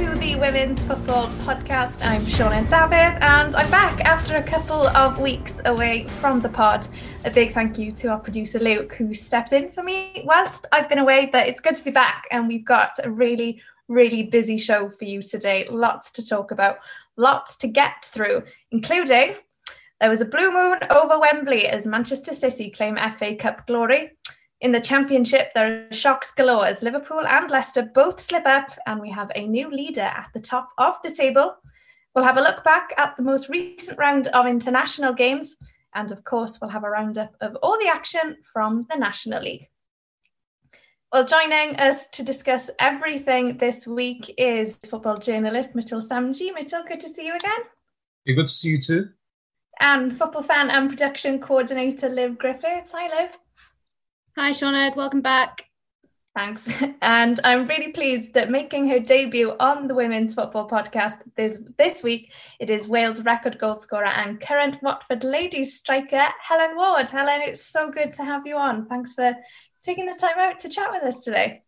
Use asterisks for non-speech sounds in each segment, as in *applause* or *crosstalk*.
to the Women's Football Podcast. I'm Sioned David, and I'm back after a couple of weeks away from the pod. A big thank you to our producer Luke, who stepped in for me whilst I've been away. But it's good to be back, and we've got a really, really busy show for you today. Lots to talk about, lots to get through, including there was a blue moon over Wembley as Manchester City claim FA Cup glory. In the Championship, there are shocks galore as Liverpool and Leicester both slip up, and we have a new leader at the top of the table. We'll have a look back at the most recent round of international games, and of course, we'll have a roundup of all the action from the National League. Well, joining us to discuss everything this week is football journalist Mitul Samji. Mitchell, good to see you again. Yeah, good to see you too. And football fan and production coordinator Liv Griffiths. Hi, Liv. Hi, Sioned. Welcome back. Thanks. And I'm really pleased that making her debut on the Women's Football Podcast this, this week, it is Wales record goal scorer and current Watford ladies striker, Helen Ward. Helen, it's so good to have you on. Thanks for taking the time out to chat with us today.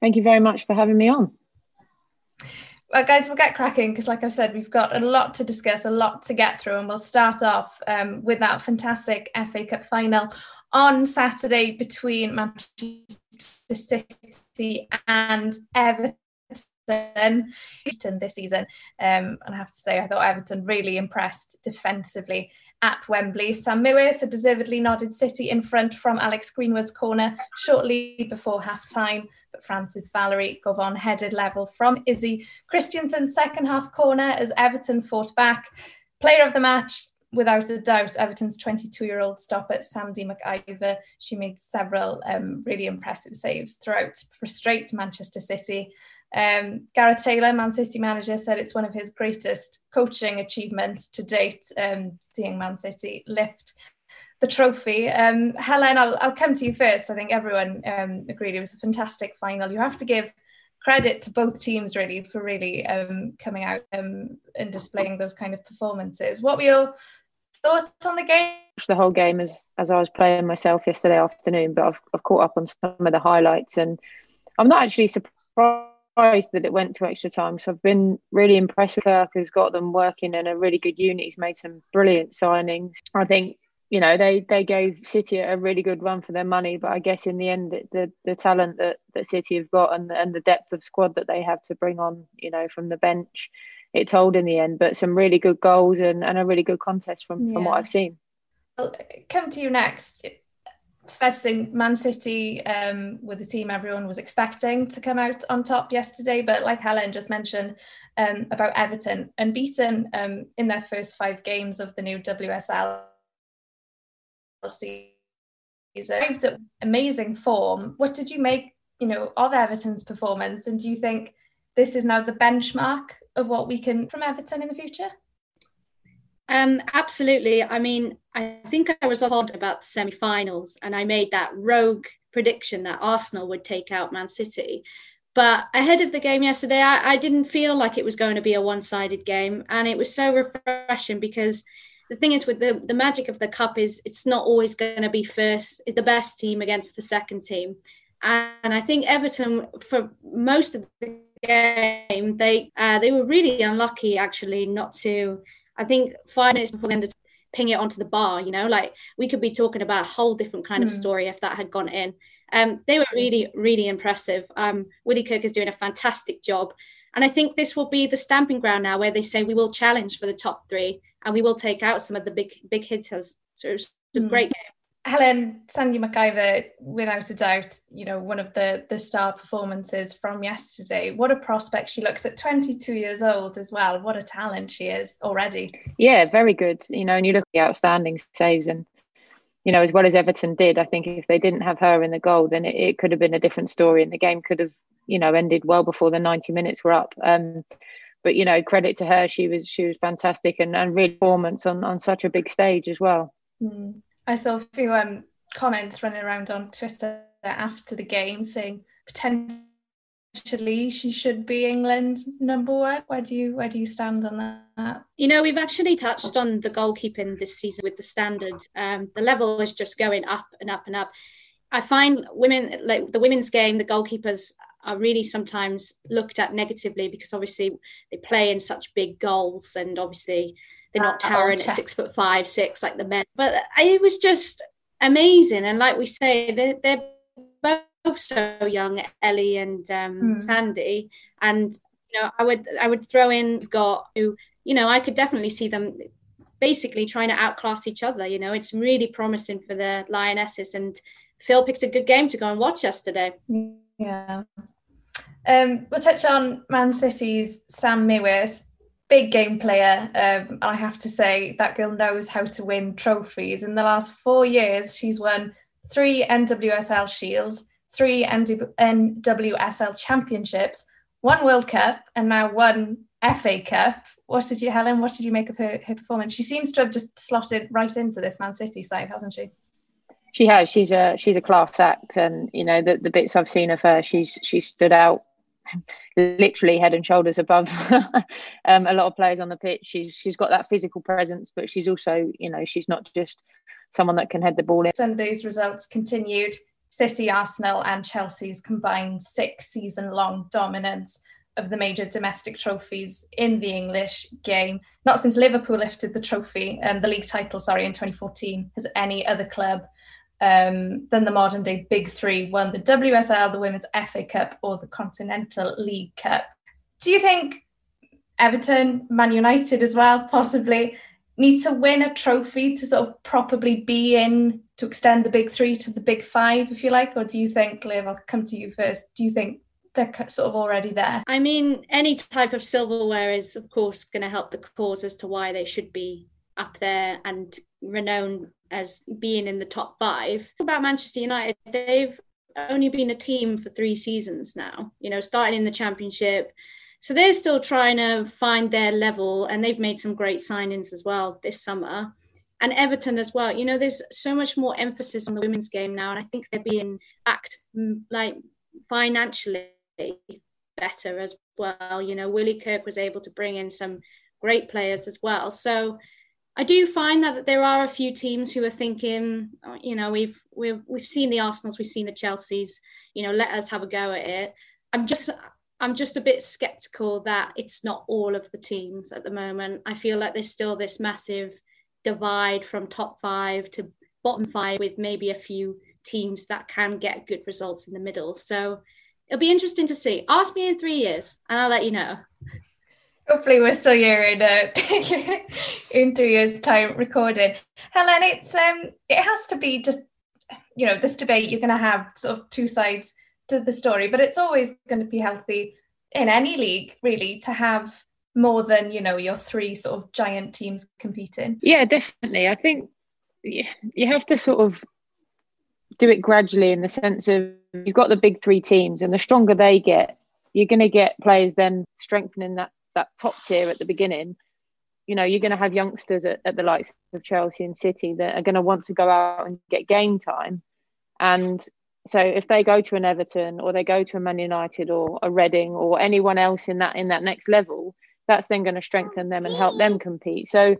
Thank you very much for having me on. Well, guys, we'll get cracking because, like I've said, we've got a lot to discuss, a lot to get through, and we'll start off um, with that fantastic FA Cup final on Saturday between Manchester City and Everton. Everton this season, um, and I have to say, I thought Everton really impressed defensively at Wembley. Sam Mewis had deservedly nodded City in front from Alex Greenwood's corner shortly before half time, but France's Valerie Gauvin headed level from Izzy Christiansen's second half corner as Everton fought back. Player of the match, without a doubt, Everton's 22 year old stopper, Sandy MacIver. She made several um, really impressive saves throughout to frustrate Manchester City. Um, Gareth Taylor, Man City manager, said it's one of his greatest coaching achievements to date, um, seeing Man City lift the trophy. Um, Helen, I'll, I'll come to you first. I think everyone um, agreed it was a fantastic final. You have to give credit to both teams really for really um, coming out um, and displaying those kind of performances. What were your thoughts on the game? The whole game as as I was playing myself yesterday afternoon, but I've, I've caught up on some of the highlights, and I'm not actually surprised that it went to extra time. So I've been really impressed with Kirk, who's got them working in a really good unit. He's made some brilliant signings. I think you know they they gave City a really good run for their money, but I guess in the end, the the talent that that City have got and and the depth of squad that they have to bring on, you know, from the bench, it told in the end. But some really good goals and, and a really good contest from from what I've seen. I'll come to you next. It's fair to say Man City, um, with the team everyone was expecting to come out on top yesterday, but like Helen just mentioned um, about Everton, unbeaten um, in their first five games of the new WSL season. Amazing form. What did you make, you know, of Everton's performance, and do you think this is now the benchmark of what we can from Everton in the future? Um, absolutely. I mean, I think I was odd about the semi-finals, and I made that rogue prediction that Arsenal would take out Man City. But ahead of the game yesterday, I, I didn't feel like it was going to be a one-sided game, and it was so refreshing because the thing is with the the magic of the cup is it's not always going to be first the best team against the second team, and I think Everton for most of the game they uh, they were really unlucky actually not to. I think five minutes before the end of ping it onto the bar, you know, like we could be talking about a whole different kind of Hmm. story if that had gone in. Um, they were really, really impressive. Um, Willie Kirk is doing a fantastic job. And I think this will be the stamping ground now where they say we will challenge for the top three and we will take out some of the big, big hitters. So it was a Hmm. great game. Helen Sandy MacIver, without a doubt, you know, one of the the star performances from yesterday. What a prospect she looks at 22 years old as well. What a talent she is already. Yeah, very good. You know, and you look at the outstanding saves and you know, as well as Everton did, I think if they didn't have her in the goal, then it, it could have been a different story and the game could have, you know, ended well before the 90 minutes were up. Um, but you know, credit to her, she was she was fantastic and, and real performance on, on such a big stage as well. Mm. I saw a few um, comments running around on Twitter after the game saying potentially she should be England's number one. Where do you where do you stand on that? You know, we've actually touched on the goalkeeping this season with the standard. Um, the level is just going up and up and up. I find women like the women's game, the goalkeepers are really sometimes looked at negatively because obviously they play in such big goals and obviously they're not towering at six foot five, six like the men. But it was just amazing. And like we say, they're, they're both so young, Ellie and um, mm. Sandy. And you know, I would I would throw in got who you know I could definitely see them basically trying to outclass each other. You know, it's really promising for the Lionesses. And Phil picked a good game to go and watch yesterday. Yeah. Um, we'll touch on Man City's Sam Mewis big game player. Um, I have to say that girl knows how to win trophies. In the last four years, she's won three NWSL Shields, three NWSL Championships, one World Cup, and now one FA Cup. What did you, Helen? What did you make of her, her performance? She seems to have just slotted right into this Man City side, hasn't she? She has. She's a she's a class act, and you know the, the bits I've seen of her, she's she stood out *laughs* literally head and shoulders above *laughs* um, a lot of players on the pitch. She's she's got that physical presence, but she's also, you know, she's not just someone that can head the ball in. Sunday's results continued. City, Arsenal, and Chelsea's combined six season long dominance of the major domestic trophies in the English game. Not since Liverpool lifted the trophy, um, the league title, sorry, in 2014, has any other club um, then the modern day big three won the WSL, the Women's FA Cup, or the Continental League Cup. Do you think Everton, Man United as well, possibly need to win a trophy to sort of properly be in to extend the big three to the big five, if you like? Or do you think, Liv, I'll come to you first. Do you think they're sort of already there? I mean, any type of silverware is, of course, going to help the cause as to why they should be up there and renowned as being in the top five. About Manchester United, they've only been a team for three seasons now, you know, starting in the championship. So they're still trying to find their level and they've made some great signings as well this summer. And Everton as well. You know, there's so much more emphasis on the women's game now. And I think they're being backed mm, like financially better as well. You know, Willie Kirk was able to bring in some great players as well. So I do find that there are a few teams who are thinking, uh, you know, we've we've we've seen the Arsenals, we've seen the Chelseas, you know, let us have a go at it. I'm just I'm just a bit skeptical that it's not all of the teams at the moment. I feel like there's still this massive divide from top five to bottom five with maybe a few teams that can get good results in the middle. So it'll be interesting to see. Ask me in three years and I'll let you know. Hopefully, we're still here in uh, *laughs* in three years' time recording. Helen, it's um, it has to be just you know this debate. You're going to have sort of two sides to the story, but it's always going to be healthy in any league, really, to have more than you know your three sort of giant teams competing. Yeah, definitely. I think you have to sort of do it gradually in the sense of you've got the big three teams, and the stronger they get, you're going to get players then strengthening that that top tier at the beginning, you know, you're going to have youngsters at, at the likes of Chelsea and City that are going to want to go out and get game time. And so if they go to an Everton or they go to a Man United or a Reading or anyone else in that in that next level, that's then going to strengthen them and help them compete. So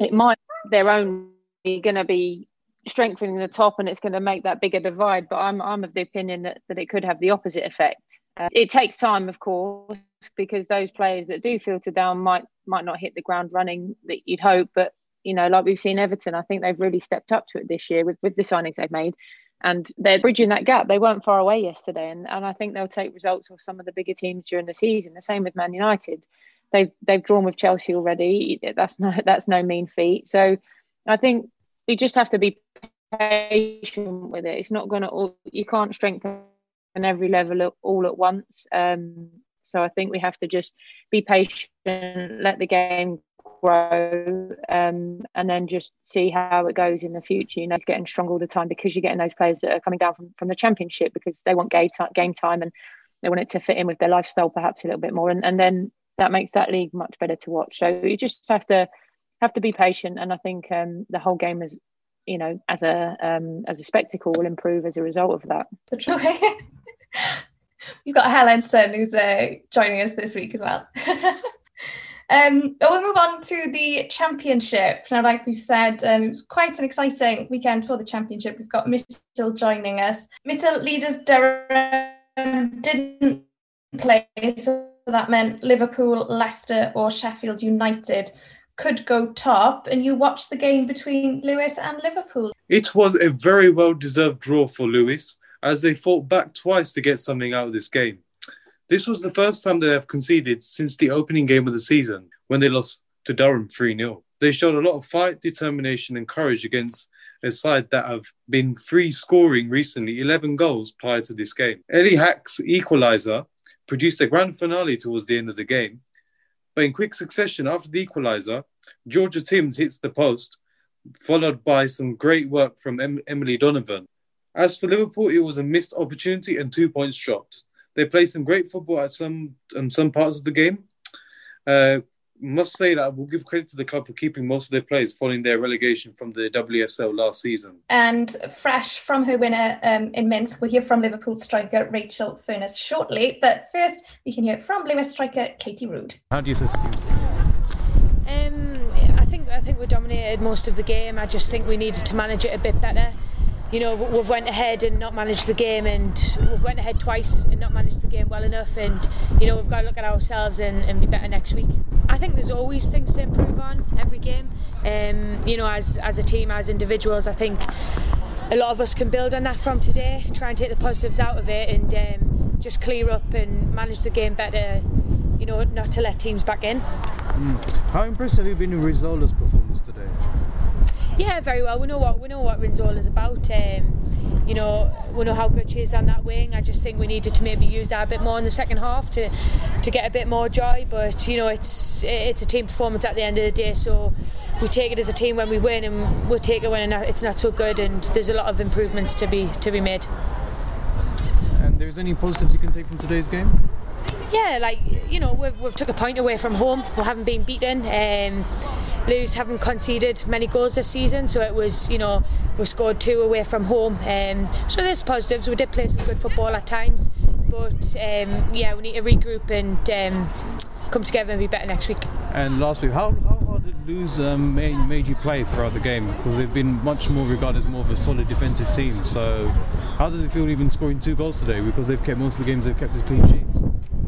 it might their own going to be strengthening the top and it's going to make that bigger divide. But I'm I'm of the opinion that, that it could have the opposite effect. Uh, it takes time, of course, because those players that do filter down might might not hit the ground running that you'd hope. But you know, like we've seen Everton, I think they've really stepped up to it this year with, with the signings they've made. And they're bridging that gap. They weren't far away yesterday. And, and I think they'll take results of some of the bigger teams during the season. The same with Man United. They've they've drawn with Chelsea already. That's no *laughs* that's no mean feat. So I think you just have to be patient with it. It's not going to. You can't strengthen every level all at once. Um, so I think we have to just be patient, let the game grow, um, and then just see how it goes in the future. You know, it's getting stronger all the time because you're getting those players that are coming down from, from the championship because they want game, game time and they want it to fit in with their lifestyle perhaps a little bit more. And, and then that makes that league much better to watch. So you just have to have to be patient. And I think um, the whole game is, you know, as a um, as a spectacle will improve as a result of that. *laughs* You've got Helen Sun who's uh, joining us this week as well. *laughs* Um, we'll move on to the championship. Now, like we said, um, it was quite an exciting weekend for the championship. We've got Mitul joining us. Mitul leaders Durham didn't play, so that meant Liverpool, Leicester, or Sheffield United could go top. And you watched the game between Lewes and Liverpool. It was a very well deserved draw for Lewes as they fought back twice to get something out of this game. This was the first time they have conceded since the opening game of the season when they lost to Durham 3 0. They showed a lot of fight, determination, and courage against a side that have been free scoring recently 11 goals prior to this game. Ellie Hack's equaliser produced a grand finale towards the end of the game. But in quick succession, after the equaliser, Georgia Timms hits the post, followed by some great work from em- Emily Donovan. As for Liverpool, it was a missed opportunity and two points dropped. They played some great football at some um, some parts of the game. Uh, must say that we'll give credit to the club for keeping most of their players following their relegation from the WSL last season. And fresh from her winner um, in Minsk, we'll hear from Liverpool striker Rachel Furness shortly. But first, we can hear from Lewes striker Katie Rood. How do you assess the team? Um, I think I think we dominated most of the game. I just think we needed to manage it a bit better you know we've went ahead and not managed the game and we've went ahead twice and not managed the game well enough and you know we've got to look at ourselves and, and be better next week. I think there's always things to improve on every game. Um, you know as, as a team as individuals I think a lot of us can build on that from today try and take the positives out of it and um, just clear up and manage the game better you know not to let teams back in. Mm. how impressed have you been with Rinsola's performance yeah, very well. We know what we know what Rinsola is about. Um, you know, we know how good she is on that wing. I just think we needed to maybe use that a bit more in the second half to to get a bit more joy. But you know, it's it's a team performance at the end of the day. So we take it as a team when we win, and we'll take it when it's not so good. And there's a lot of improvements to be to be made. And there's any positives you can take from today's game? Yeah, like you know, we've we've took a point away from home. We haven't been beaten. Um, Lewes haven't conceded many goals this season, so it was, you know, we scored two away from home. Um, so there's positives. We did play some good football at times, but um, yeah, we need to regroup and um, come together and be better next week. And last week, how, how hard did Lewes um, made, made you play throughout the game? Because they've been much more regarded as more of a solid defensive team. So how does it feel even scoring two goals today? Because they've kept most of the games they've kept as clean sheets.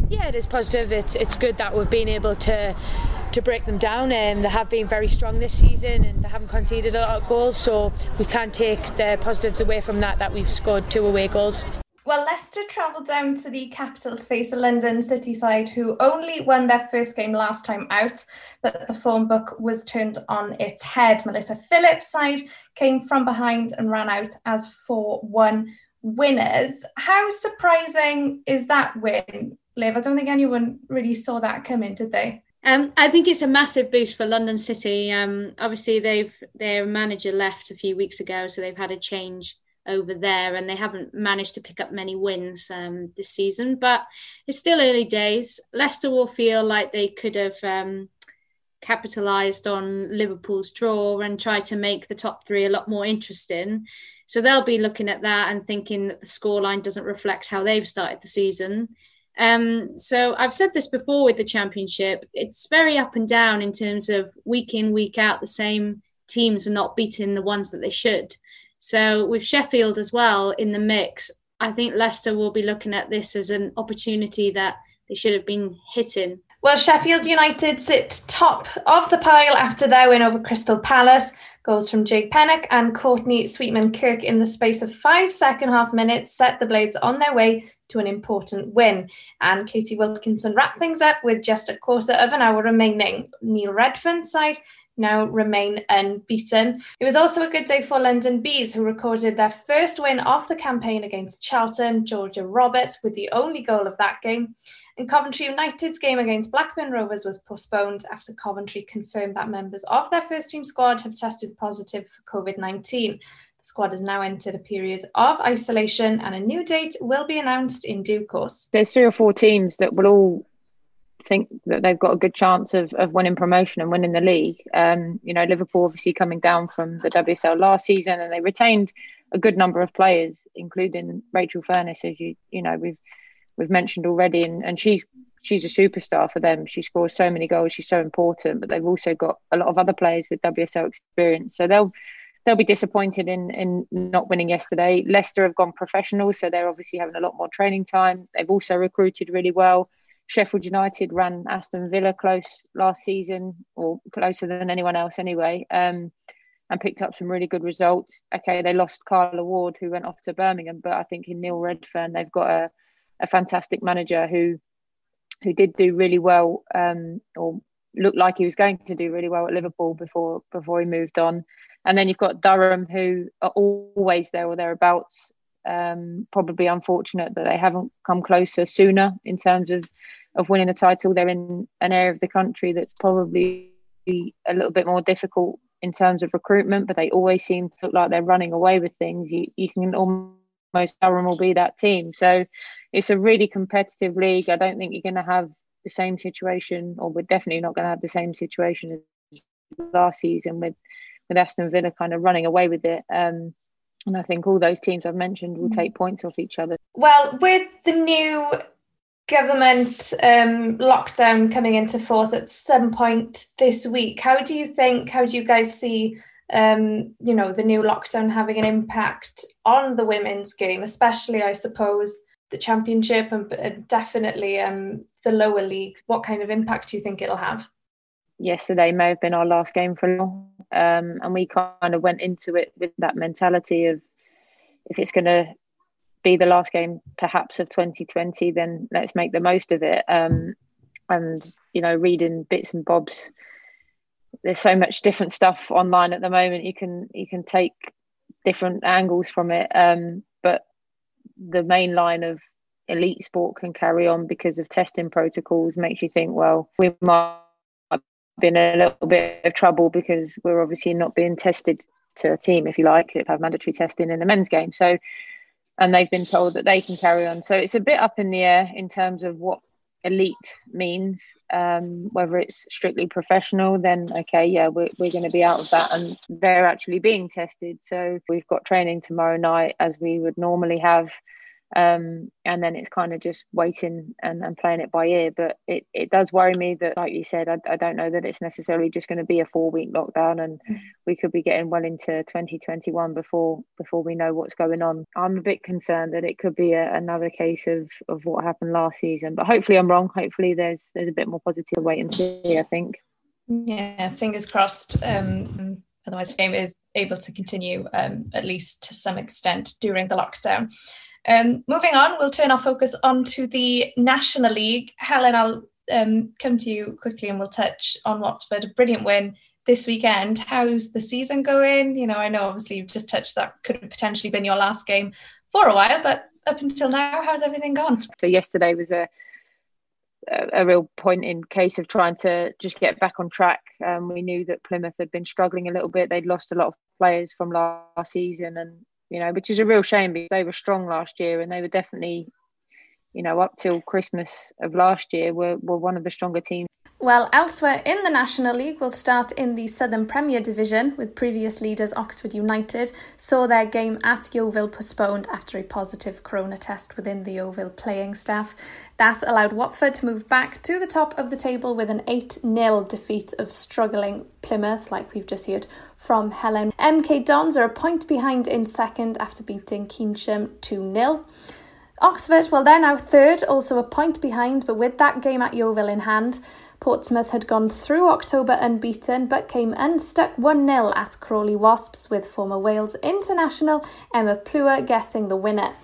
Yeah, it is positive. It's it's good that we've been able to to break them down. Um, they have been very strong this season and they haven't conceded a lot of goals, so we can't take the positives away from that, that we've scored two away goals. Well, Leicester travelled down to the capital to face a London City side who only won their first game last time out, but the form book was turned on its head. Melissa Phillips' side came from behind and ran out as 4 1 winners. How surprising is that win, Liv? I don't think anyone really saw that coming, did they? Um, I think it's a massive boost for London City. Um, obviously, they've their manager left a few weeks ago, so they've had a change over there, and they haven't managed to pick up many wins um, this season. But it's still early days. Leicester will feel like they could have um, capitalised on Liverpool's draw and tried to make the top three a lot more interesting. So they'll be looking at that and thinking that the scoreline doesn't reflect how they've started the season. Um, so I've said this before with the championship, it's very up and down in terms of week in, week out, the same teams are not beating the ones that they should. So with Sheffield as well in the mix, I think Leicester will be looking at this as an opportunity that they should have been hitting. Well, Sheffield United sit top of the pile after their win over Crystal Palace. Goals from Jade Pennock and Courtney Sweetman Kirk in the space of five second half minutes set the Blades on their way to an important win. And Katie Wilkinson wrapped things up with just a quarter of an hour remaining. Neil Redfearn's side now remain unbeaten. It was also a good day for London Bees, who recorded their first win of the campaign against Charlton, Georgia Roberts, with the only goal of that game. And Coventry United's game against Blackburn Rovers was postponed after Coventry confirmed that members of their first team squad have tested positive for COVID 19. The squad has now entered a period of isolation and a new date will be announced in due course. There's three or four teams that will all think that they've got a good chance of, of winning promotion and winning the league. Um, you know, Liverpool obviously coming down from the WSL last season, and they retained a good number of players, including Rachel Furness, as you you know we've we've mentioned already, and, and she's she's a superstar for them. She scores so many goals. She's so important, but they've also got a lot of other players with WSL experience, so they'll they'll be disappointed in in not winning yesterday. Leicester have gone professional, so they're obviously having a lot more training time. They've also recruited really well. Sheffield United ran Aston Villa close last season, or closer than anyone else anyway, um, and picked up some really good results. Okay, they lost Carla Ward, who went off to Birmingham, but I think in Neil Redfearn, they've got a, a fantastic manager who who did do really well, um, or looked like he was going to do really well at Liverpool before before he moved on. And then you've got Durham, who are always there or thereabouts um, probably unfortunate that they haven't come closer sooner in terms of of winning the title. They're in an area of the country that's probably a little bit more difficult in terms of recruitment, but they always seem to look like they're running away with things. You you can almost Durham will be that team. So it's a really competitive league. I don't think you're going to have the same situation, or we're definitely not going to have the same situation as last season with with Aston Villa kind of running away with it. Um, and I think all those teams I've mentioned will mm. take points off each other. Well, with the new government um, lockdown coming into force at some point this week, how do you think, how do you guys see, um, you know, the new lockdown having an impact on the women's game, especially, I suppose, the championship and definitely um, the lower leagues? What kind of impact do you think it'll have? Yesterday may have been our last game for long um, and we kind of went into it with that mentality of if it's going to be the last game perhaps of 2020 then let's make the most of it. Um, and you know reading bits and bobs there's so much different stuff online at the moment. You can you can take different angles from it. Um, but the main line of elite sport can carry on because of testing protocols makes you think well we might been a little bit of trouble because we're obviously not being tested to a team, if you like, have mandatory testing in the men's game. So, and they've been told that they can carry on. So it's a bit up in the air in terms of what elite means. Um, whether it's strictly professional, then okay, yeah, we're, we're going to be out of that. And they're actually being tested. So we've got training tomorrow night as we would normally have um, and then it's kind of just waiting and, and playing it by ear. But it, it does worry me that, like you said, I, I don't know that it's necessarily just going to be a four week lockdown, and mm. we could be getting well into 2021 before before we know what's going on. I'm a bit concerned that it could be a, another case of, of what happened last season, but hopefully I'm wrong. Hopefully there's there's a bit more positive wait and see. I think. Yeah, fingers crossed. Um, otherwise, the game is able to continue um, at least to some extent during the lockdown. Um, moving on, we'll turn our focus onto the National League. Helen, I'll um, come to you quickly and we'll touch on Watford. A brilliant win this weekend. How's the season going? You know, I know obviously you've just touched that could have potentially been your last game for a while, but up until now, how's everything gone? So yesterday was a a, real point in case of trying to just get back on track. Um, we knew that Plymouth had been struggling a little bit. They'd lost a lot of players from last season, and you know, which is a real shame because they were strong last year and they were definitely, you know, up till Christmas of last year were, were one of the stronger teams. Well, elsewhere in the National League, we'll start in the Southern Premier Division with previous leaders Oxford United saw their game at Yeovil postponed after a positive corona test within the Yeovil playing staff. That allowed Watford to move back to the top of the table with an 8 0 defeat of struggling Plymouth, like we've just heard from Helen. MK Dons are a point behind in second after beating Keynsham 2 0. Oxford, well, they're now third, also a point behind, but with that game at Yeovil in hand, Portsmouth had gone through October unbeaten but came unstuck 1 0 at Crawley Wasps, with former Wales international Emma Plewa getting the winner.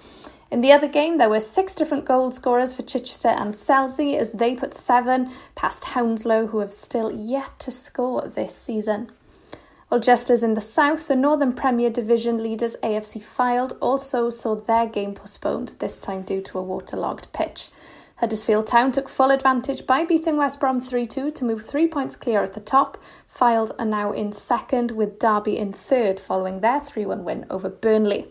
In the other game, there were six different goal scorers for Chichester and Selsey as they put seven past Hounslow, who have still yet to score this season. Just as in the south, the Northern Premier Division leaders AFC Fylde also saw their game postponed, this time due to a waterlogged pitch. Huddersfield Town took full advantage by beating West Brom 3 2 to move three points clear at the top. Fylde are now in second, with Derby in third following their 3 1 win over Burnley.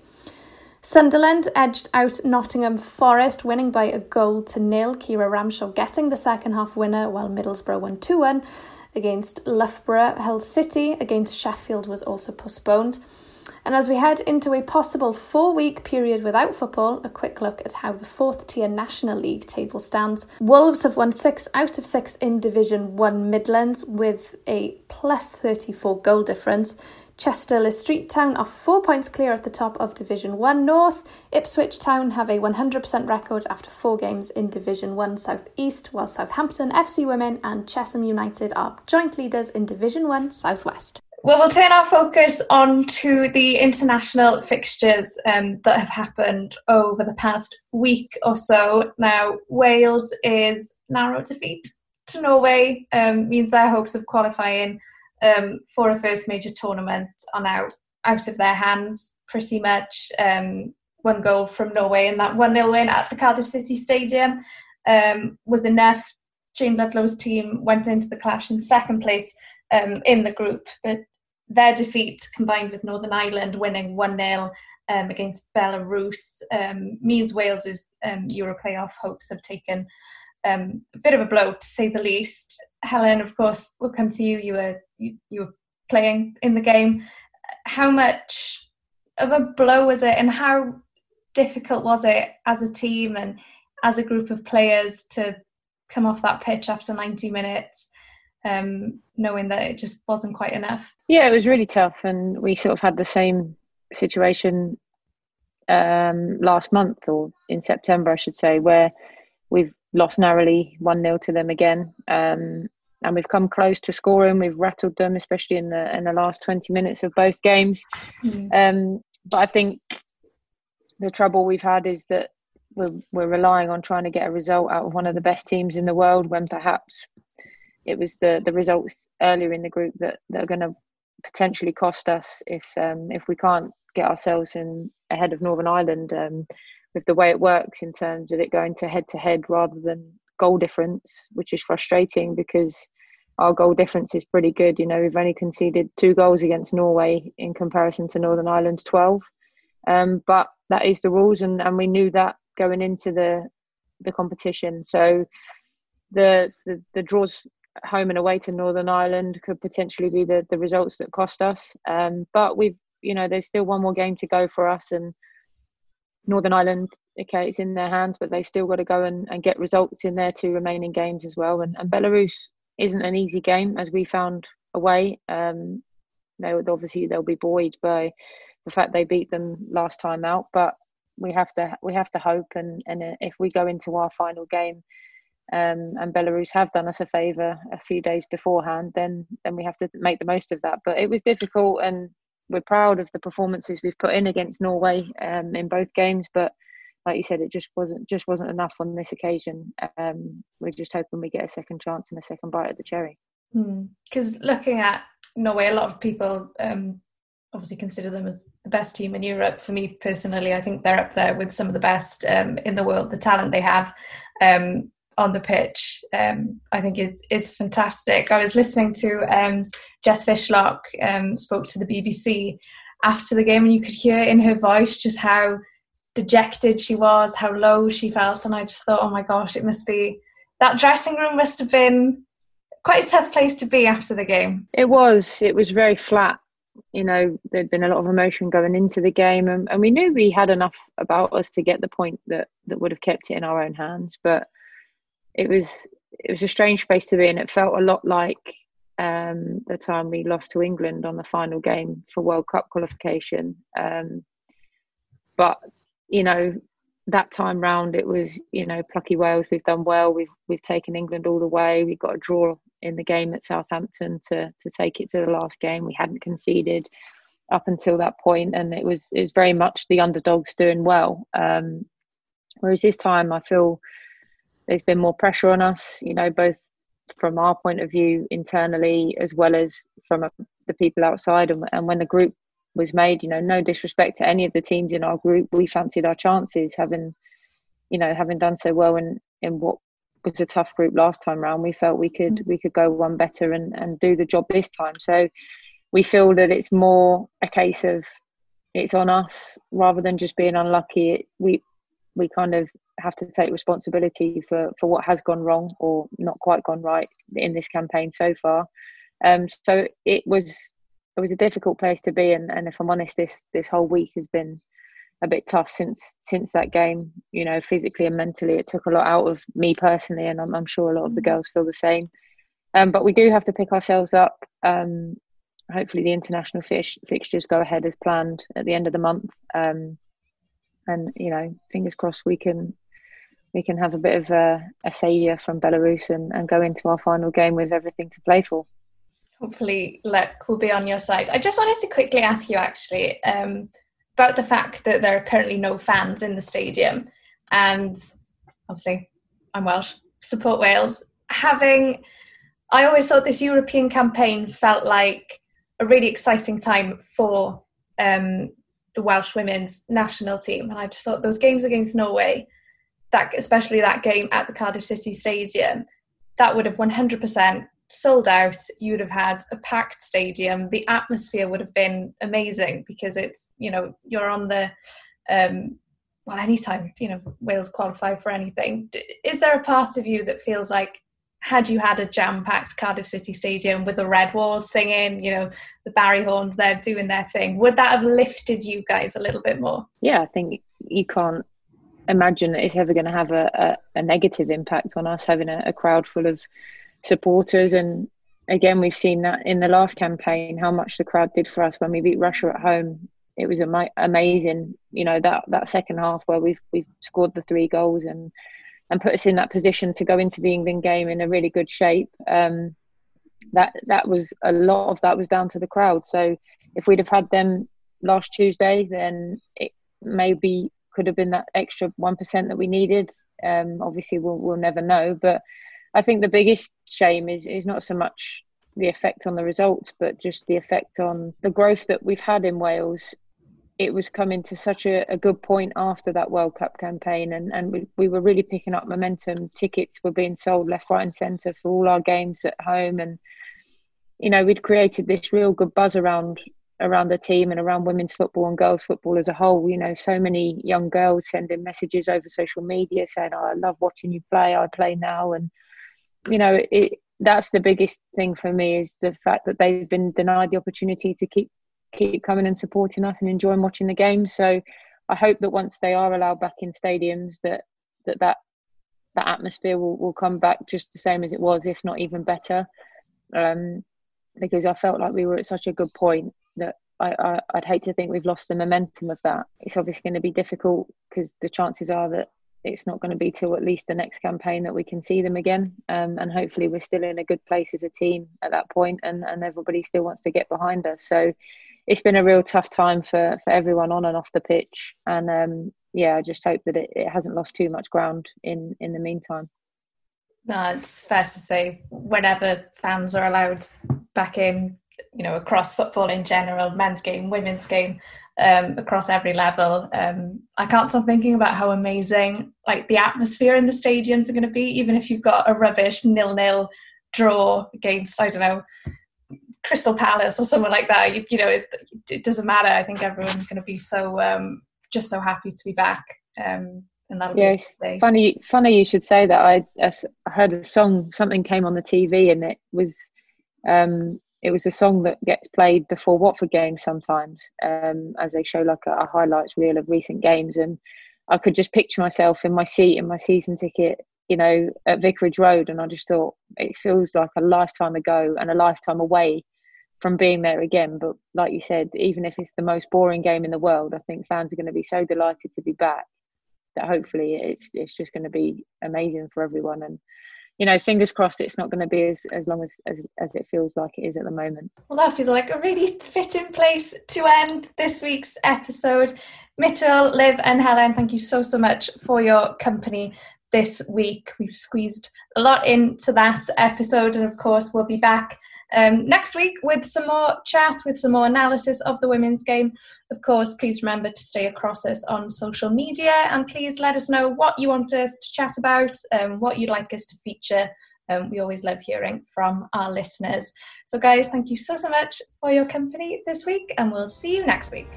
Sunderland edged out Nottingham Forest, winning by a goal to nil. Keira Ramshaw getting the second half winner, while Middlesbrough won 2 1 against Loughborough. Hull City against Sheffield was also postponed. And as we head into a possible four week period without football, a quick look at how the fourth tier National League table stands. Wolves have won six out of six in Division 1 Midlands with a plus 34 goal difference. Chester Le Street Town are four points clear at the top of Division 1 North. Ipswich Town have a 100% record after four games in Division 1 South East, while Southampton FC Women and Chesham United are joint leaders in Division 1 South West. Well, we'll turn our focus on to the international fixtures um, that have happened over the past week or so. Now, Wales is narrow defeat to Norway um, means their hopes of qualifying um, for a first major tournament are now out of their hands pretty much. Um, one goal from Norway and that 1 0 win at the Cardiff City Stadium um, was enough. Jayne Ludlow's team went into the clash in second place um, in the group, but their defeat combined with Northern Ireland winning 1 0 um, against Belarus um, means Wales's Euro playoff hopes have taken um, a bit of a blow to say the least. Helen, of course, we'll come to you. You were you, you were playing in the game. How much of a blow was it, and how difficult was it as a team and as a group of players to come off that pitch after 90 minutes, um, knowing that it just wasn't quite enough? Yeah, it was really tough, and we sort of had the same situation um, last month or in September, I should say, where we've lost narrowly 1 0 to them again. Um, and we've come close to scoring. We've rattled them, especially in the in the last 20 minutes of both games. Mm. Um, but I think the trouble we've had is that we're, we're relying on trying to get a result out of one of the best teams in the world when perhaps it was the, the results earlier in the group that, that are going to potentially cost us if um, if we can't get ourselves in ahead of Northern Ireland. Um, with the way it works in terms of it going to head to head rather than goal difference, which is frustrating because our goal difference is pretty good. You know, we've only conceded two goals against Norway in comparison to Northern Ireland's 12. Um, but that is the rules, and, and we knew that going into the the competition. So the, the, the draws home and away to Northern Ireland could potentially be the, the results that cost us. Um, but we've, you know, there's still one more game to go for us, and Northern Ireland, okay, it's in their hands, but they've still got to go and, and get results in their two remaining games as well. And, and Belarus isn't an easy game, as we found away. Um, they obviously they'll be buoyed by the fact they beat them last time out, but we have to we have to hope and and if we go into our final game. Um, and Belarus have done us a favour a few days beforehand, then then we have to make the most of that. But it was difficult, and we're proud of the performances we've put in against Norway um, in both games, but like you said, it just wasn't just wasn't enough on this occasion. Um, we're just hoping we get a second chance and a second bite at the cherry. Because hmm. looking at Norway, a lot of people um, obviously consider them as the best team in Europe. For me personally, I think they're up there with some of the best um, in the world. The talent they have um, on the pitch, um, I think is is fantastic. I was listening to um, Jess Fishlock um, spoke to the BBC after the game, and you could hear in her voice just how dejected she was, how low she felt, and I just thought, oh my gosh, it must be that dressing room must have been quite a tough place to be after the game. It was. It was very flat. You know, there'd been a lot of emotion going into the game, and, and we knew we had enough about us to get the point that that would have kept it in our own hands, but it was it was a strange space to be in. It felt a lot like um, the time we lost to England on the final game for World Cup qualification. Um, but you know, that time round, it was you know plucky Wales. We've done well. We've we've taken England all the way. We got a draw in the game at Southampton to to take it to the last game. We hadn't conceded up until that point, and it was it was very much the underdogs doing well. Um, Whereas this time, I feel there's been more pressure on us. You know, both from our point of view internally as well as from the people outside. And, and when the group was made, you know, no disrespect to any of the teams in our group, we fancied our chances having, you know, having done so well in in what was a tough group last time round. We felt we could mm. we could go one better and and do the job this time. So we feel that it's more a case of it's on us rather than just being unlucky. We we kind of have to take responsibility for for what has gone wrong or not quite gone right in this campaign so far. Um, so it was it was a difficult place to be, and, and if I'm honest, this this whole week has been a bit tough since since that game. You know, physically and mentally, it took a lot out of me personally, and I'm, I'm sure a lot of the girls feel the same. Um, but we do have to pick ourselves up. Um, hopefully, the international fish, fixtures go ahead as planned at the end of the month. Um, and you know, fingers crossed we can we can have a bit of a, a saviour from Belarus and, and go into our final game with everything to play for. Hopefully, luck will be on your side. I just wanted to quickly ask you actually um, about the fact that there are currently no fans in the stadium, and obviously, I'm Welsh, support Wales. Having, I always thought this European campaign felt like a really exciting time for um, the Welsh women's national team, and I just thought those games against Norway that especially that game at the Cardiff City Stadium, that would have 100% sold out. You would have had a packed stadium. The atmosphere would have been amazing because it's you know you're on the um, well anytime you know Wales qualify for anything. Is there a part of you that feels like had you had a jam-packed Cardiff City Stadium with the Red Walls singing, you know, the Barry Horns there doing their thing, would that have lifted you guys a little bit more? Yeah, I think you can't imagine that it's ever going to have a, a, a, negative impact on us having a, a, crowd full of supporters. And again, we've seen that in the last campaign how much the crowd did for us when we beat Russia at home. It was ama- amazing, you know that that second half where we've we've scored the three goals and and put us in that position to go into the England game in a really good shape. Um, that that was a lot of that was down to the crowd. So if we'd have had them last Tuesday, then it maybe could have been that extra 1% that we needed. Um, obviously, we'll, we'll never know. But I think the biggest shame is, is not so much the effect on the results, but just the effect on the growth that we've had in Wales. It was coming to such a, a good point after that World Cup campaign, and, and we, we were really picking up momentum. Tickets were being sold left, right, and centre for all our games at home. And, you know, we'd created this real good buzz around around the team and around women's football and girls football as a whole. You know, so many young girls sending messages over social media saying, oh, "I love watching you play. I play now," and you know, it, that's the biggest thing for me is the fact that they've been denied the opportunity to keep keep coming and supporting us and enjoying watching the games. So I hope that once they are allowed back in stadiums, that that that, that atmosphere will, will come back just the same as it was, if not even better. Um, because I felt like we were at such a good point that I, I, would hate to think we've lost the momentum of that. It's obviously going to be difficult because the chances are that it's not going to be till at least the next campaign that we can see them again. Um, and hopefully we're still in a good place as a team at that point and, and everybody still wants to get behind us. So it's been a real tough time for, for everyone on and off the pitch. And um, yeah, I just hope that it, it hasn't lost too much ground in, in the meantime. No, it's fair to say whenever fans are allowed back in, you know across football in general men's game women's game um, across every level. Um, i can't stop thinking about how amazing like the atmosphere in the stadiums are going to be even if you've got a rubbish nil nil draw against i don't know crystal palace or someone like that. You, you know it, it, doesn't matter. I think everyone's going to be so um, just so happy to be back um, and that'll yes, funny funny you should say that. I, I heard a song something came on the tv and it was um, it was a song that gets played before Watford games sometimes, um, as they show like a, a, highlights reel of recent games. And I could just picture myself in my seat in my season ticket, you know, at Vicarage Road, and I just thought it feels like a lifetime ago and a lifetime away from being there again. But like you said, even if it's the most boring game in the world, I think fans are going to be so delighted to be back that hopefully it's it's just going to be amazing for everyone and you know, fingers crossed it's not going to be as, as long as, as as it feels like it is at the moment. Well, that feels like a really fitting place to end this week's episode. Mitul, Liv, and Helen, thank you so so much for your company this week. We've squeezed a lot into that episode, and of course, we'll be back um, next week with some more chat, with some more analysis of the women's game. Of course, please remember to stay across us on social media and please let us know what you want us to chat about, um, what you'd like us to feature. Um, we always love hearing from our listeners. So, guys, thank you so, so much for your company this week, and we'll see you next week.